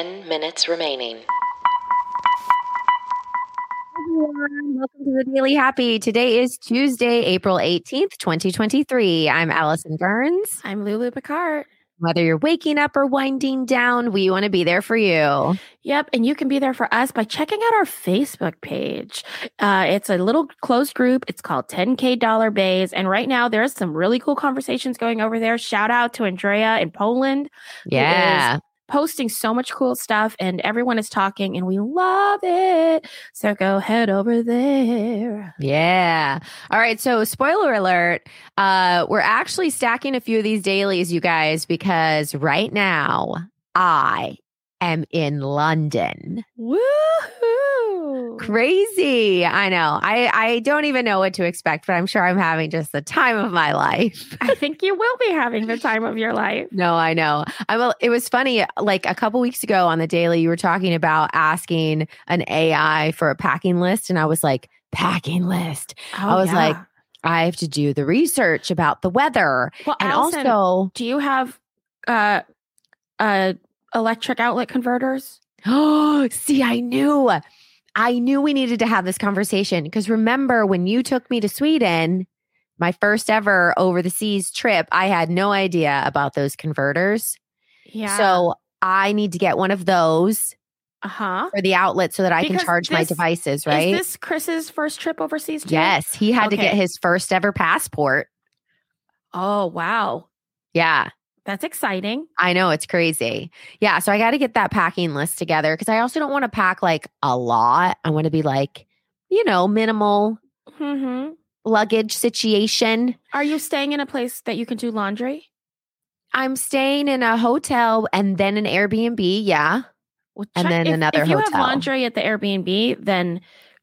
10 minutes remaining. everyone. Welcome to the Daily Happy. Today is Tuesday, April 18th, 2023. I'm Alison Burns. I'm Lulu Picard. Whether you're waking up or winding down, we want to be there for you. Yep. And you can be there for us by checking out our Facebook page. Uh, it's a little closed group. It's called 10K Dollar Bays. And right now, there's some really cool conversations going over there. Shout out to Andrea in Poland. who is Yeah. Posting so much cool stuff, and everyone is talking, and we love it. So go head over there. Yeah. All right. So, spoiler alert, uh, we're actually stacking a few of these dailies, you guys, because right now I am in London. Woohoo! Crazy. I know. I, I don't even know what to expect, but I'm sure I'm having just the time of my life. I think you will be having the time of your life. No, I know. I'm. It was funny. Like a couple weeks ago on the daily, you were talking about asking an AI for a packing list, and I was like, packing list. I was like, I have to do the research about the weather, well, and Alison, also, do you have uh uh electric outlet converters? oh, see, I knew, I knew we needed to have this conversation because remember when you took me to Sweden. My first ever over the seas trip, I had no idea about those converters. Yeah. So I need to get one of those uh-huh. for the outlet so that I can Because charge my devices, right? Is this Chris's first trip overseas too? yes, he had to get his first ever passport. Oh, wow. Yeah, That's exciting. I know it's crazy. Yeah, so I got to get that packing list together because I also don't want to pack like a lot. I want to be like, you know, minimal hmm luggage situation. Are you staying in a place that you can do laundry? I'm staying in a hotel and then an Airbnb. Yeah. Well, And then if, another If you have laundry at the Airbnb, then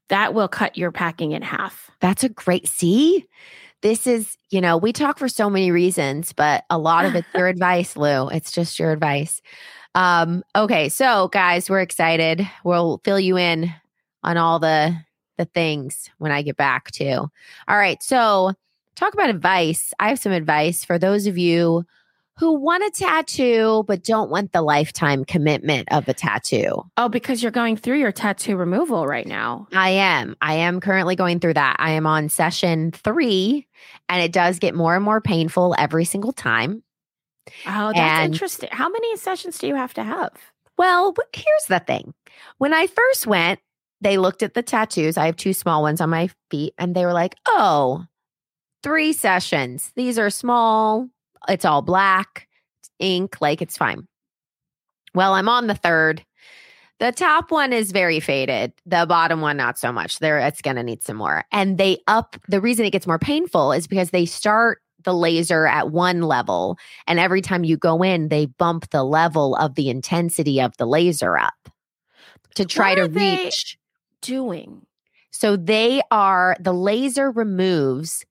that will cut your packing in half. That's a great see. This is, you know, we talk for so many reasons, but a lot of it's your advice, Lou. It's just your advice. Um, okay, so guys, we're excited. We'll fill you in on all the the things when I get back too. All right, so talk about advice. I have some advice for those of you who want a tattoo but don't want the lifetime commitment of a tattoo. Oh, because you're going through your tattoo removal right now. I am. I am currently going through that. I am on session three, and it does get more and more painful every single time. Oh, that's And- interesting. How many sessions do you have to have? Well, here's the thing when I first went, they looked at the tattoos. I have two small ones on my feet, and they were like, oh, three sessions. These are small. It's all black, ink, like it's fine. Well, I'm on the third. The top one is very faded. The bottom one, not so much. There, it's going to need some more. And they up the reason it gets more painful is because they start the laser at one level. And every time you go in, they bump the level of the intensity of the laser up to try What to reach. Doing. So they are, the laser removes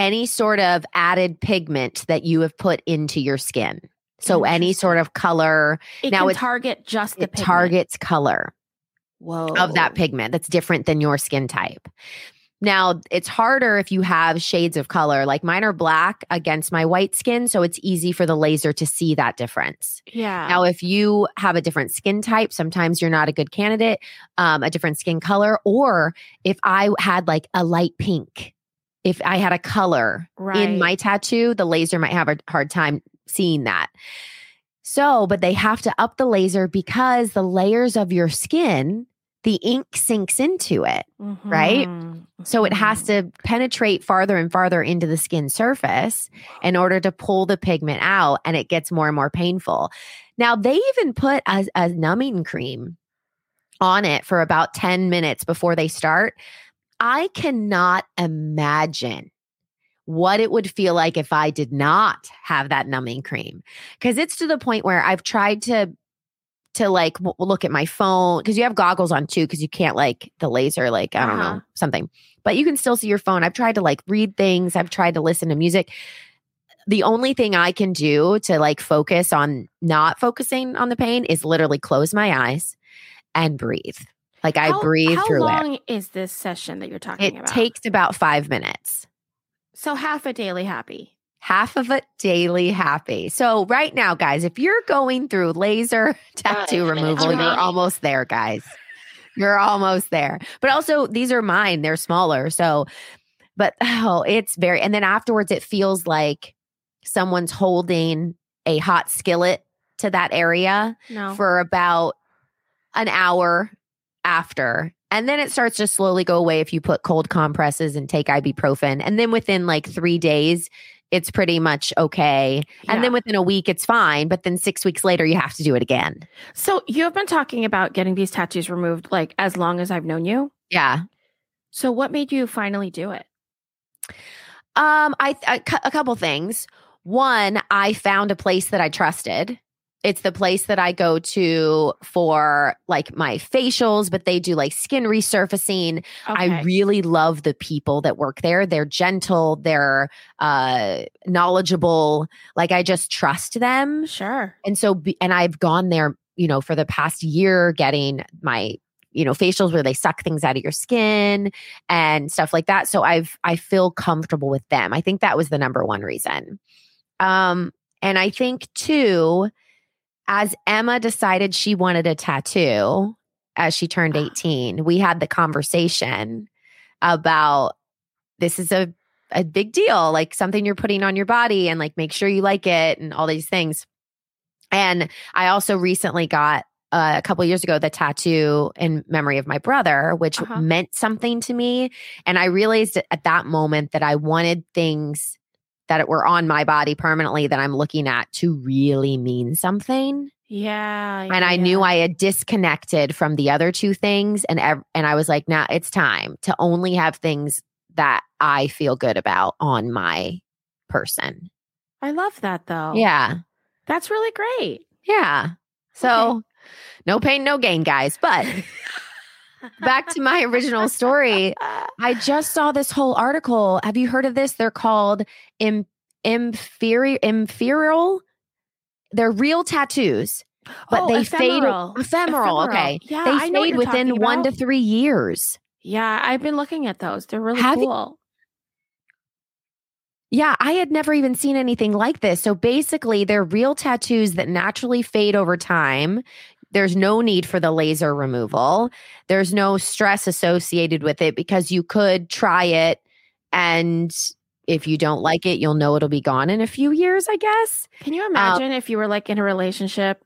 any sort of added pigment that you have put into your skin. So any sort of color, It Now can target just the it pigment. targets color. Whoa. of that pigment that's different than your skin type. Now, it's harder if you have shades of color. Like mine are black against my white skin, so it's easy for the laser to see that difference. Yeah. Now, if you have a different skin type, sometimes you're not a good candidate, um, a different skin color, or if I had like a light pink, if I had a color right. in my tattoo, the laser might have a hard time seeing that. So, but they have to up the laser because the layers of your skin, the ink sinks into it. right? Mhm. So it has Mhm. to penetrate farther and farther into the skin surface in order to pull the pigment out, and it gets more and more painful. Now, they even put a, a numbing cream on it for about 10 minutes before they start. I cannot imagine what it would feel like if I did not have that numbing cream because it's to the point where I've tried to to like w- look at my phone because you have goggles on too because you can't like the laser like I don't Uh-huh. know something but you can still see your phone. I've tried to like read things, I've tried to listen to music. The only thing I can do to like focus on not focusing on the pain is literally close my eyes and breathe. Like I How- breathe how through it. How long is this session that you're talking It about? It takes about five minutes. so half a daily happy. half of a daily happy. So right now, guys, if you're going through laser tattoo Five minutes removal, you're almost there, guys. You're almost there. But also, these are mine. They're smaller. So, but oh, it's very, and then afterwards, it feels like someone's holding a hot skillet to that area No. for about an hour after. And then it starts to slowly go away if you put cold compresses and take ibuprofen. And then within like three days, it's pretty much okay. And then within a week, it's fine. But then six weeks later, you have to do it again. so you have been talking about getting these tattoos removed like as long as I've known you. Yeah. So what made you finally do it? Um, I a, couple things. One, I found a place that I trusted. It's the place that I go to for like my facials, but they do like skin resurfacing. I really love the people that work there. They're gentle, they're uh knowledgeable. Like I just trust them. sure. And so be, and I've gone there, you know, for the past year getting my you know facials where they suck things out of your skin and stuff like that. So I've I feel comfortable with them. I think that was the number one reason. Um and I think too as Emma decided she wanted a tattoo as she turned 18, we had the conversation about this is a a big deal, like something you're putting on your body and like make sure you like it and all these things. And I also recently got uh, a couple years ago the tattoo in memory of my brother, which Uh-huh. meant something to me. And I realized at that moment that I wanted things that it were on my body permanently that I'm looking at to really mean something. Yeah. And I knew I had disconnected from the other two things, and ev- and I was like, now it's time to only have things that I feel good about on my person. I love that though. Yeah. That's really great. Yeah. So no pain, no gain, guys. But back to my original story. I just saw this whole article. Have you heard of this? They're called Im- inferior inferior. They're real tattoos, but Oh, they fade ephemeral. ephemeral. Okay. Yeah, they I fade within one to three years. Yeah, I've been looking at those. They're really Have you- cool. Yeah, I had never even seen anything like this. So basically, they're real tattoos that naturally fade over time. There's no need for the laser removal. There's no stress associated with it because you could try it and if you don't like it, you'll know it'll be gone in a few years, I guess. Can Um, you imagine if you were like in a relationship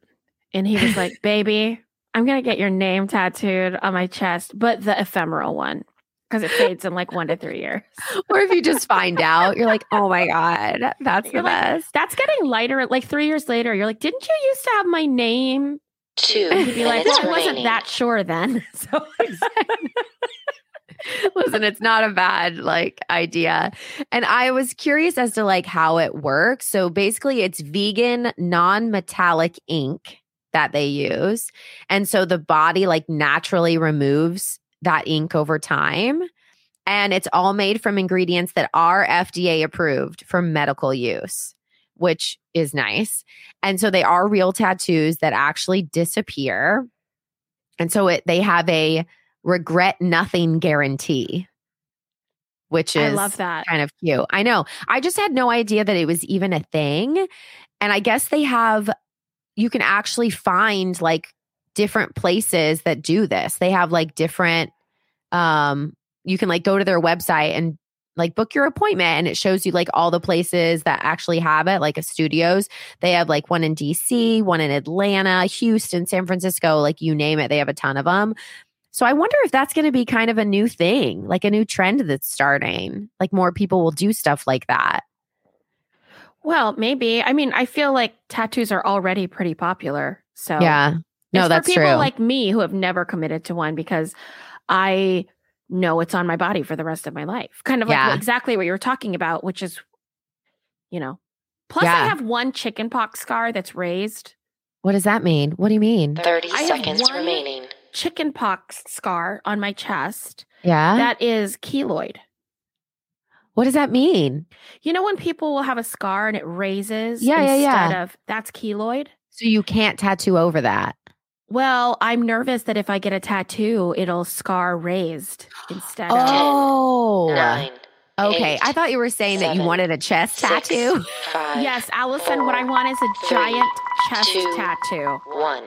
and he was like, "Baby, I'm gonna get your name tattooed on my chest, but the ephemeral one because it fades in like one to three years." Or if you just find out, you're like, oh my God, that's the You're like, best. That's getting lighter. Like three years later, you're like, "Didn't you used to have my name?" Two And he'd be like, "Well, I wasn't that sure then." So Listen, it's not a bad like idea. And I was curious as to like how it works. So basically it's vegan non-metallic ink that they use. And so the body like naturally removes that ink over time. And it's all made from ingredients that are FDA approved for medical use, which is nice. And so they are real tattoos that actually disappear. And so it they have a regret nothing guarantee, which is I love that. kind of cute. I know. I just had no idea that it was even a thing. And I guess they have, you can actually find like different places that do this. They have like different, um, you can like go to their website and like book your appointment and it shows you like all the places that actually have it, like a studios. They have like one in DC, one in Atlanta, Houston, San Francisco, like you name it. They have a ton of them. So I wonder if that's going to be kind of a new thing, like a new trend that's starting. Like more people will do stuff like that. Well, maybe. I mean, I feel like tattoos are already pretty popular. So Yeah. No, that's for people true. like me who have never committed to one because I know it's on my body for the rest of my life. Kind of like Yeah. what- exactly what you were talking about, which is, you know. Plus, Yeah. I have one chickenpox scar that's raised. what does that mean? What do you mean? 30 I have seconds one- remaining. Chickenpox scar on my chest Yeah. that is keloid. what does that mean? You know when people will have a scar and it raises Yeah, yeah, instead yeah. of that's keloid? So you can't tattoo over that. Well, I'm nervous that if I get a tattoo, it'll scar raised instead of Oh. Nine, Okay. Eight, I thought you were saying that you wanted a chest six, tattoo. Yes, Alison, what I want is a three, giant chest two, tattoo. One.